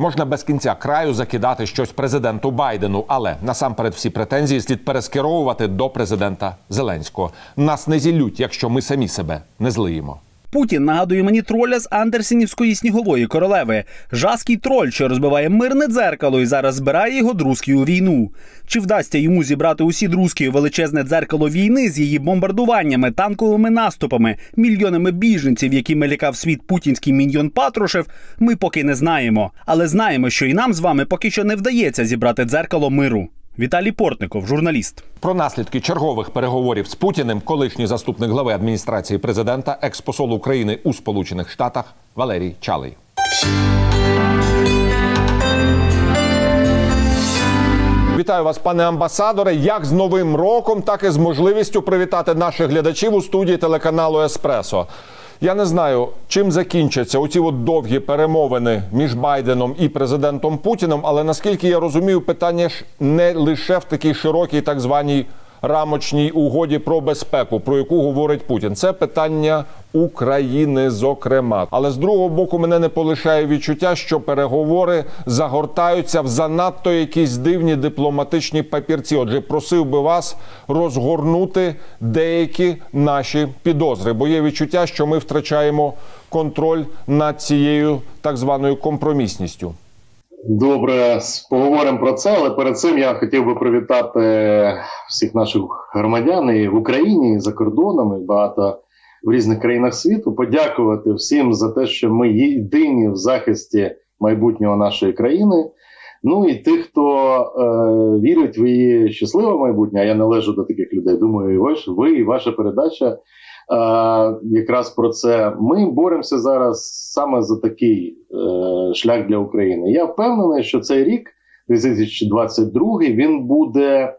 Можна без кінця краю закидати щось президенту Байдену, але насамперед всі претензії слід перескеровувати до президента Зеленського. Нас не зілють, якщо ми самі себе не злиємо. Путін нагадує мені троля з Андерсенівської снігової королеви. Жаский троль, що розбиває мирне дзеркало і зараз збирає його друзки у війну. Чи вдасться йому зібрати усі друзки у величезне дзеркало війни з її бомбардуваннями, танковими наступами, мільйонами біженців, якими лякав світ путінський міньйон Патрушев, ми поки не знаємо. Але знаємо, що і нам з вами поки що не вдається зібрати дзеркало миру. Віталій Портников, журналіст. Про наслідки чергових переговорів з Путіним, колишній заступник глави адміністрації президента, експосол України у Сполучених Штатах Валерій Чалий. Вітаю вас, пане амбасадоре. Як з новим роком, так і з можливістю привітати наших глядачів у студії телеканалу Еспресо. Я не знаю, чим закінчаться оці от довгі перемовини між Байденом і президентом Путіним, але наскільки я розумію, питання ж не лише в такій широкій, так званій рамочній угоді про безпеку, про яку говорить Путін. Це питання України, зокрема. Але з другого боку, мене не полишає відчуття, що переговори загортаються в занадто якісь дивні дипломатичні папірці. Отже, просив би вас розгорнути деякі наші підозри, бо є відчуття, що ми втрачаємо контроль над цією так званою компромісністю. Добре, поговоримо про це, але перед цим я хотів би привітати всіх наших громадян і в Україні, і за кордонами, багато в різних країнах світу. Подякувати всім за те, що ми єдині в захисті майбутнього нашої країни. Ну і тих, хто е, вірить в її щасливе майбутнє, а я належу до таких людей. Думаю, і ваш, ви і ваша передача якраз про це. Ми боремося зараз саме за такий е, шлях для України. Я впевнений, що цей рік, 2022, він буде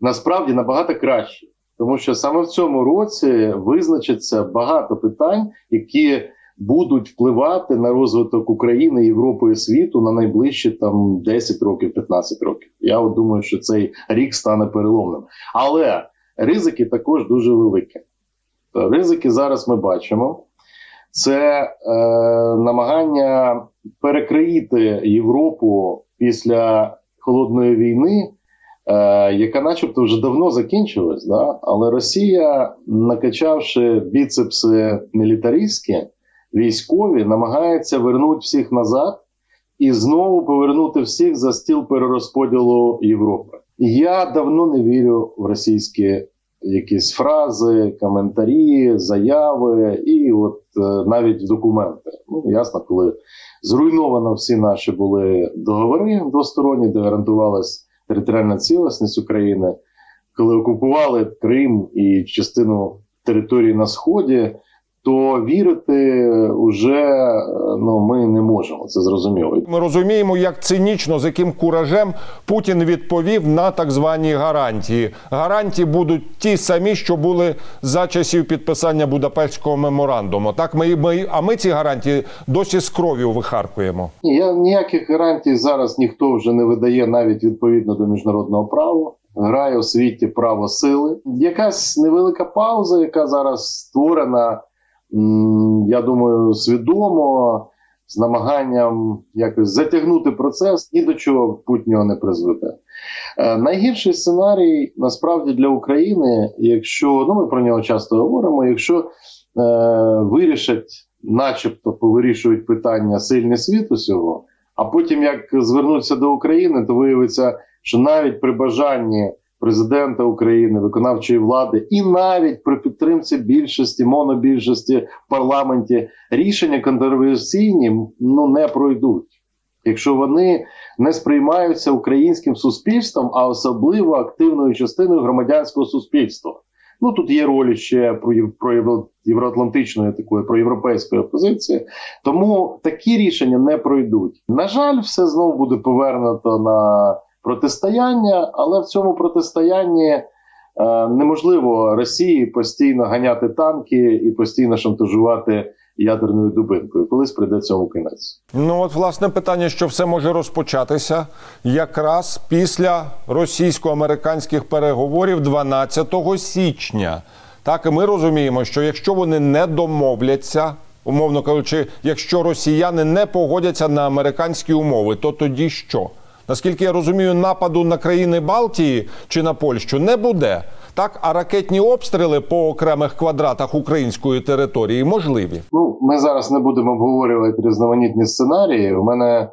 насправді набагато кращий, тому що саме в цьому році визначиться багато питань, які будуть впливати на розвиток України, Європи і світу на найближчі там 10 років, 15 років. Я от думаю, що цей рік стане переломним, але ризики також дуже великі. Ризики зараз ми бачимо. Це е, намагання перекриїти Європу після холодної війни, е, яка, начебто, вже давно закінчилась. Да? Але Росія, накачавши біцепси мілітаристські, військові, намагається вернути всіх назад і знову повернути всіх за стіл перерозподілу Європи. Я давно не вірю в російські якісь фрази, коментарі, заяви, і от е, навіть документи. Ну ясно, коли зруйновано всі наші були договори двосторонні, де гарантувалась територіальна цілісність України, коли окупували Крим і частину території на сході то вірити вже ну ми не можемо. Це зрозуміло. Ми розуміємо, як цинічно з яким куражем Путін відповів на так звані гарантії. Гарантії будуть ті самі, що були за часів підписання Будапештського меморандуму. Так ми, ми а ми ці гарантії досі з кров'ю вихаркуємо. Ні, я ніяких гарантій зараз ніхто вже не видає навіть відповідно до міжнародного права. Грає у світі право сили. Якась невелика пауза, яка зараз створена я думаю, свідомо з намаганням якось затягнути процес ні до чого путнього не призведе. Е, найгірший сценарій насправді для України, якщо ну ми про нього часто говоримо, якщо е, вирішать, начебто, повирішують питання сильний світ усього, а потім як звернуться до України, то виявиться, що навіть при бажанні президента України, виконавчої влади, і навіть при підтримці більшості монобільшості в парламенті рішення контроверсійні ну не пройдуть. Якщо вони не сприймаються українським суспільством, а особливо активною частиною громадянського суспільства. Ну тут є ролі ще про євроатлантичної такої про європейської опозиції, тому такі рішення не пройдуть. На жаль, все знову буде повернуто на протистояння, але в цьому протистоянні е, неможливо Росії постійно ганяти танки і постійно шантажувати ядерною дубинкою. Колись прийде цьому кінець. Ну от власне питання, що все може розпочатися якраз після російсько-американських переговорів 12 січня. Так і ми розуміємо, що якщо вони не домовляться Умовно кажучи, якщо росіяни не погодяться на американські умови, то тоді що? Наскільки я розумію, нападу на країни Балтії чи на Польщу не буде. Так, а ракетні обстріли по окремих квадратах української території можливі. Ну, ми зараз не будемо обговорювати різноманітні сценарії. У мене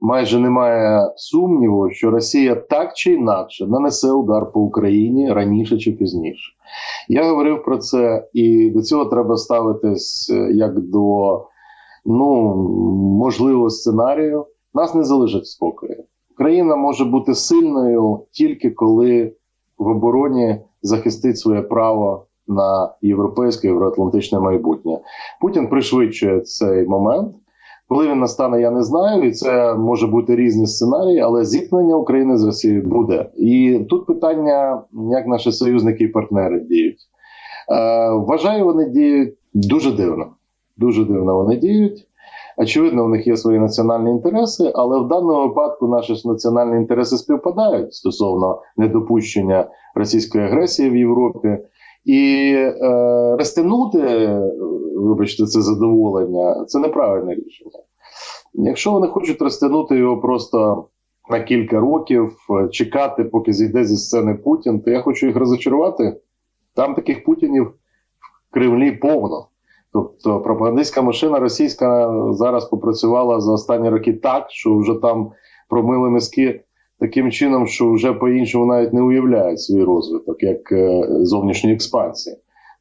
майже немає сумніву, що Росія так чи інакше нанесе удар по Україні раніше чи пізніше. Я говорив про це, і до цього треба ставитись е, як до ну, можливого сценарію. Нас не залишать спокою. Україна може бути сильною тільки коли в обороні захистить своє право на європейське євроатлантичне майбутнє. Путін пришвидшує цей момент. Коли він настане, я не знаю, і це може бути різні сценарії, але зіткнення України з Росією буде. І тут питання, як наші союзники і партнери діють. Е, вважаю, вони діють дуже дивно. Дуже дивно вони діють. Очевидно, у них є свої національні інтереси, але в даному випадку наші ж національні інтереси співпадають стосовно недопущення російської агресії в Європі. І е, розтягнути, вибачте, це задоволення, це неправильне рішення. Якщо вони хочуть розтягнути його просто на кілька років, е, чекати, поки зійде зі сцени Путін, то я хочу їх розочарувати. Там таких путінів в Кремлі повно. Тобто пропагандистська машина російська зараз попрацювала за останні роки так, що вже там промили мізки таким чином, що вже по-іншому навіть не уявляють свій розвиток як е, зовнішньої експансії.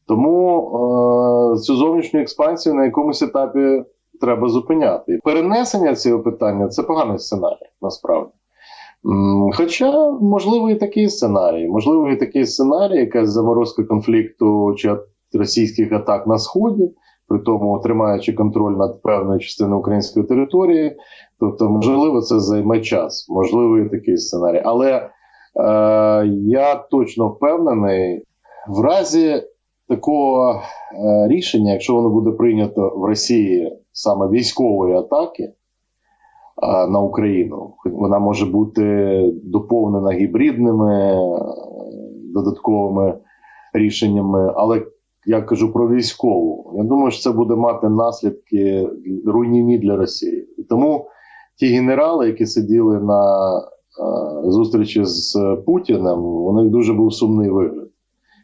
Тому е, цю зовнішню експансію на якомусь етапі треба зупиняти. Перенесення цього питання це поганий сценарій, насправді. Хоча, можливо, і такий сценарій. Можливо, і такий сценарій, якась заморозка конфлікту чи російських атак на сході, при тому тримаючи контроль над певною частиною української території. Тобто, можливо, це займе час, можливо, такий сценарій. Але е, я точно впевнений, в разі такого е, рішення, якщо воно буде прийнято в Росії саме військової атаки е, на Україну, вона може бути доповнена гібридними е, додатковими рішеннями, але я кажу про військову. Я думаю, що це буде мати наслідки руйнівні для Росії. І тому ті генерали, які сиділи на е, зустрічі з Путіним, у них дуже був сумний вигляд.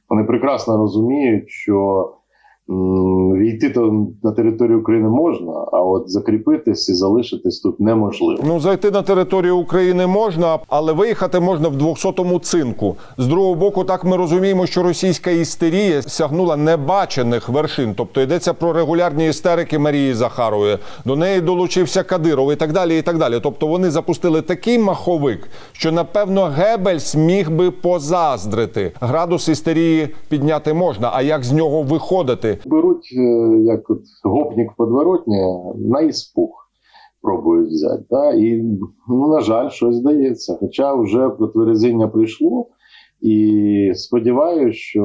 Вони прекрасно розуміють, що війти то на територію України можна, а от закріпитись і залишитись тут неможливо. Ну, зайти на територію України можна, але виїхати можна в 200-му цинку. З другого боку, так ми розуміємо, що російська істерія сягнула небачених вершин. Тобто йдеться про регулярні істерики Марії Захарової. До неї долучився Кадиров і так далі. І так далі. Тобто вони запустили такий маховик, що напевно Гебельс міг би позаздрити. Градус істерії підняти можна. А як з нього виходити? Беруть, е, як от гопнік в подворотні, на іспух пробують взяти. Да? І, ну, на жаль, щось здається. Хоча вже протверезіння прийшло, і сподіваюся, що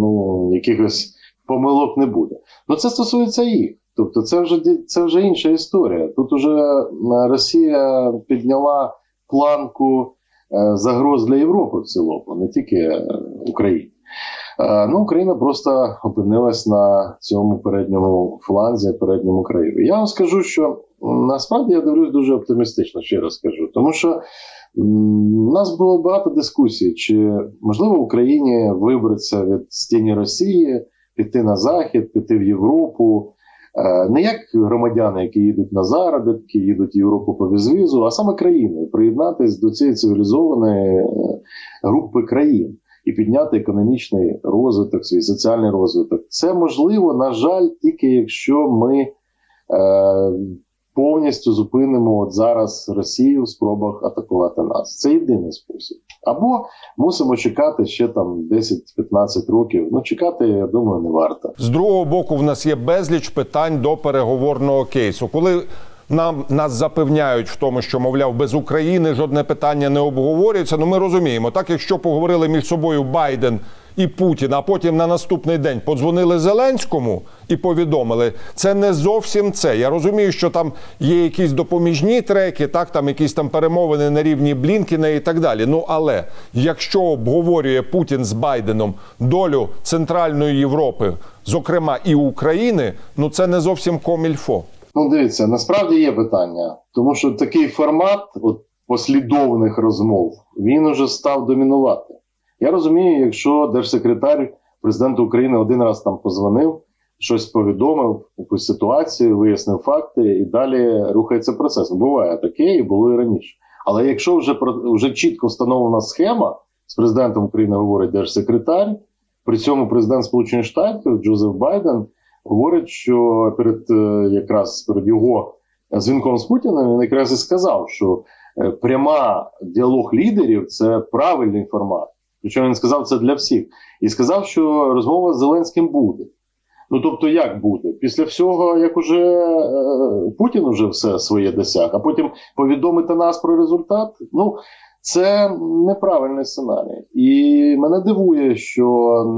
ну, якихось помилок не буде. Ну це стосується їх. Тобто, це вже це вже інша історія. Тут уже е, Росія підняла планку е, загроз для Європи в цілому, не тільки Україні. Е, Ну, Україна просто опинилась на цьому передньому фланзі, передньому краї. Я вам скажу, що насправді я дивлюсь дуже оптимістично, ще раз скажу. Тому що у нас було багато дискусій, чи можливо Україні вибратися від стіні Росії, піти на Захід, піти в Європу. Е, Не як громадяни, які їдуть на заробітки, їдуть в Європу по безвізу, а саме країною, приєднатися до цієї цивілізованої е, групи країн і підняти економічний розвиток, свій соціальний розвиток. Це можливо, на жаль, тільки якщо ми е, повністю зупинимо от зараз Росію в спробах атакувати нас. Це єдиний спосіб. Або мусимо чекати ще там 10-15 років. Ну, чекати, я думаю, не варто. З другого боку, в нас є безліч питань до переговорного кейсу. Коли Нам нас запевняють в тому, що мовляв без України жодне питання не обговорюється. Ну ми розуміємо, так якщо поговорили між собою Байден і Путін, а потім на наступний день подзвонили Зеленському і повідомили, це не зовсім це. Я розумію, що там є якісь допоміжні треки, так там якісь там перемовини на рівні Блінкіна і так далі. Ну але якщо обговорює Путін з Байденом долю Центральної Європи, зокрема і України, ну це не зовсім комільфо. Ну, дивіться, насправді є питання, тому що такий формат от, послідовних розмов він уже став домінувати. Я розумію, якщо держсекретар президента України один раз там позвонив, щось повідомив, якусь ситуацію, вияснив факти і далі рухається процес. Буває таке, і було і раніше. Але якщо вже вже чітко встановлена схема, з президентом України говорить держсекретар, при цьому президент Сполучених Штатів Джозеф Байден говорить, що перед е, якраз перед його дзвінком з Путіним він якраз і сказав, що е, пряма діалог лідерів це правильний формат. Причому він сказав це для всіх. І сказав, що розмова з Зеленським буде. Ну тобто, як буде? Після всього, як уже е, Путін уже все своє досяг, а потім повідомити нас про результат. Ну, це неправильний сценарій. І мене дивує, що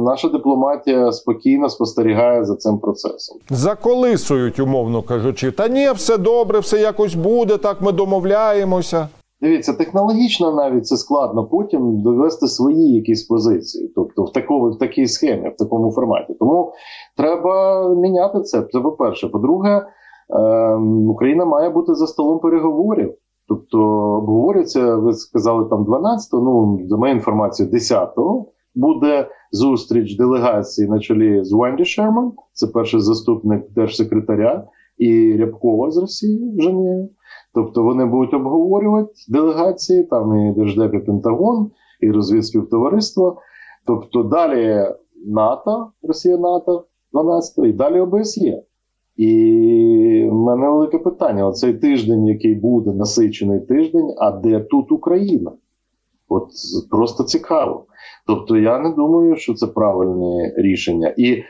наша дипломатія спокійно спостерігає за цим процесом. Заколисують, умовно кажучи, та ні, все добре, все якось буде, так ми домовляємося. Дивіться, технологічно навіть це складно потім довести свої якісь позиції, тобто в такому в такій схемі, в такому форматі. Тому треба міняти це. Це по-перше. По-друге, е, Україна має бути за столом переговорів. Тобто обговорюється, ви сказали там 12-го, ну за моєю інформацією, 10-го буде зустріч делегації на чолі з Венді Шерман, це перший заступник держсекретаря, і Рябкова з Росії Женеві. Тобто вони будуть обговорювати делегації, там і Держдеп, і Пентагон, і розвідспівтовариство. Тобто далі НАТО, Росія НАТО 12 і далі ОБСЄ. І в мене велике питання: оцей тиждень, який буде насичений тиждень, а де тут Україна? От просто цікаво. Тобто, я не думаю, що це правильне рішення. І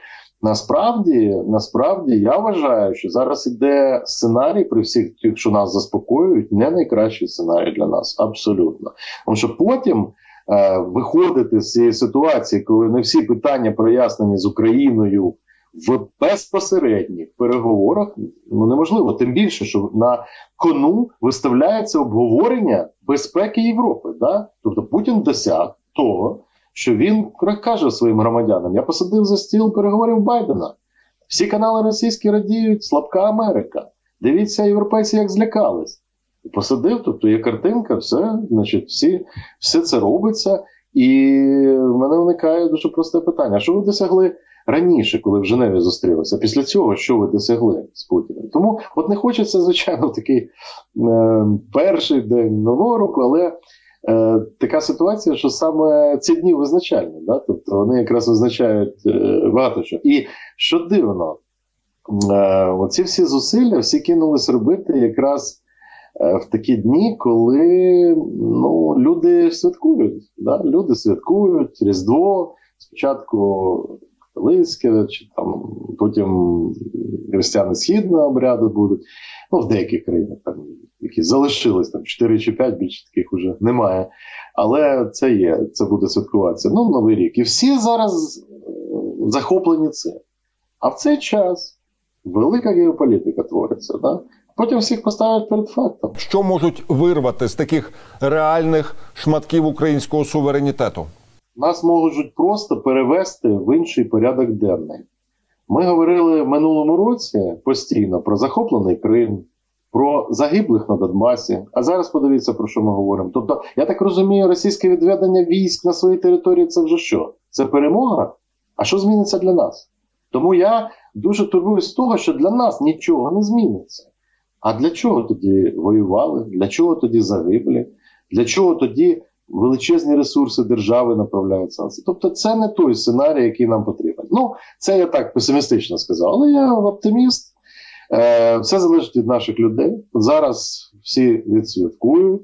насправді, насправді, я вважаю, що зараз іде сценарій при всіх тих, що нас заспокоюють, не найкращий сценарій для нас. Абсолютно. Тому що потім е, виходити з цієї ситуації, коли не всі питання прояснені з Україною в безпосередніх переговорах, ну неможливо. Тим більше, що на кону виставляється обговорення безпеки Європи. Да? Тобто Путін досяг того, що він каже своїм громадянам: я посадив за стіл переговорів Байдена. Всі канали російські радіють, слабка Америка. Дивіться, європейці як злякались. Посадив, тобто є картинка, все, значить, всі, все це робиться. І в мене виникає дуже просте питання: що ви досягли раніше, коли в Женеві зустрілися? Після цього що ви досягли з Путіним? Тому от не хочеться, звичайно, такий е, перший день нового року, але е, така ситуація, що саме ці дні визначальні. Да? Тобто вони якраз визначають е, багато що. І що дивно, е, оці всі зусилля всі кинулись робити якраз. е, В такі дні, коли ну, люди святкують, да? люди святкують Різдво, спочатку католицьке, чи там потім християни східного обряду будуть. Ну, в деяких країнах там які залишились там 4 чи 5, більше таких уже немає. Але це є, це буде святкуватися. Ну, Новий рік. І всі зараз е, захоплені цим. А в цей час велика геополітика твориться. Да? Потім всіх поставлять перед фактом. Що можуть вирвати з таких реальних шматків українського суверенітету? Нас можуть просто перевести в інший порядок денний. Ми говорили в минулому році постійно про захоплений Крим, про загиблих на Донбасі. А зараз подивіться, про що ми говоримо. Тобто, я так розумію, російське відведення військ на своїй території це вже що? Це перемога? А що зміниться для нас? Тому я дуже турбуюсь з того, що для нас нічого не зміниться. А для чого тоді воювали? Для чого тоді загиблі? Для чого тоді величезні ресурси держави направляються на це? Тобто, це не той сценарій, який нам потрібен. Ну, це я так песимістично сказав, але я оптиміст. Е, Все залежить від наших людей. Зараз всі відсвяткують,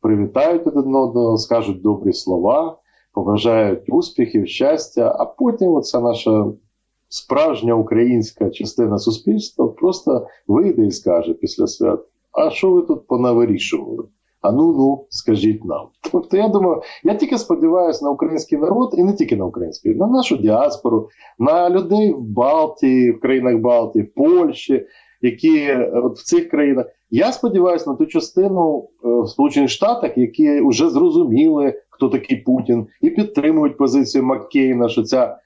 привітають один одного, скажуть добрі слова, побажають успіхів, щастя, а потім оця наша справжня українська частина суспільства просто вийде і скаже після свят: а що ви тут понавирішували? А ну ну, скажіть нам. Тобто, я думаю, я тільки сподіваюся на український народ, і не тільки на український, на нашу діаспору, на людей в Балтії, в країнах Балтії, в Польщі, які от в цих країнах. Я сподіваюся на ту частину е, в Сполучених Штатах, які вже зрозуміли, хто такий Путін, і підтримують позицію Маккейна, що ця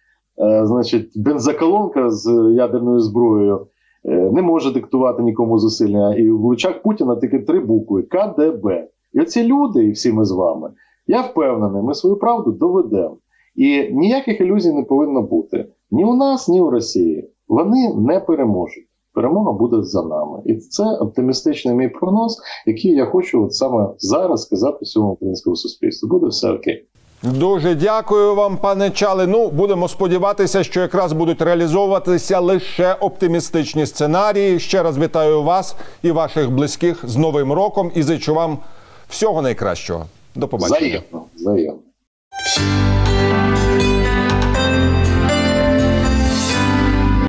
е, значить, бензоколонка з ядерною зброєю не може диктувати нікому зусилля. І в очах Путіна тільки три букви КДБ. І оці люди, і всі ми з вами, я впевнений, ми свою правду доведемо. І ніяких ілюзій не повинно бути ні у нас, ні у Росії. Вони не переможуть. Перемога буде за нами. І це оптимістичний мій прогноз, який я хочу от саме зараз сказати всьому українському суспільству. Буде все окей. Дуже дякую вам, пане Чали. Ну, будемо сподіватися, що якраз будуть реалізовуватися лише оптимістичні сценарії. Ще раз вітаю вас і ваших близьких з Новим роком і зичу вам всього найкращого. До побачення. Взаємно, взаємно.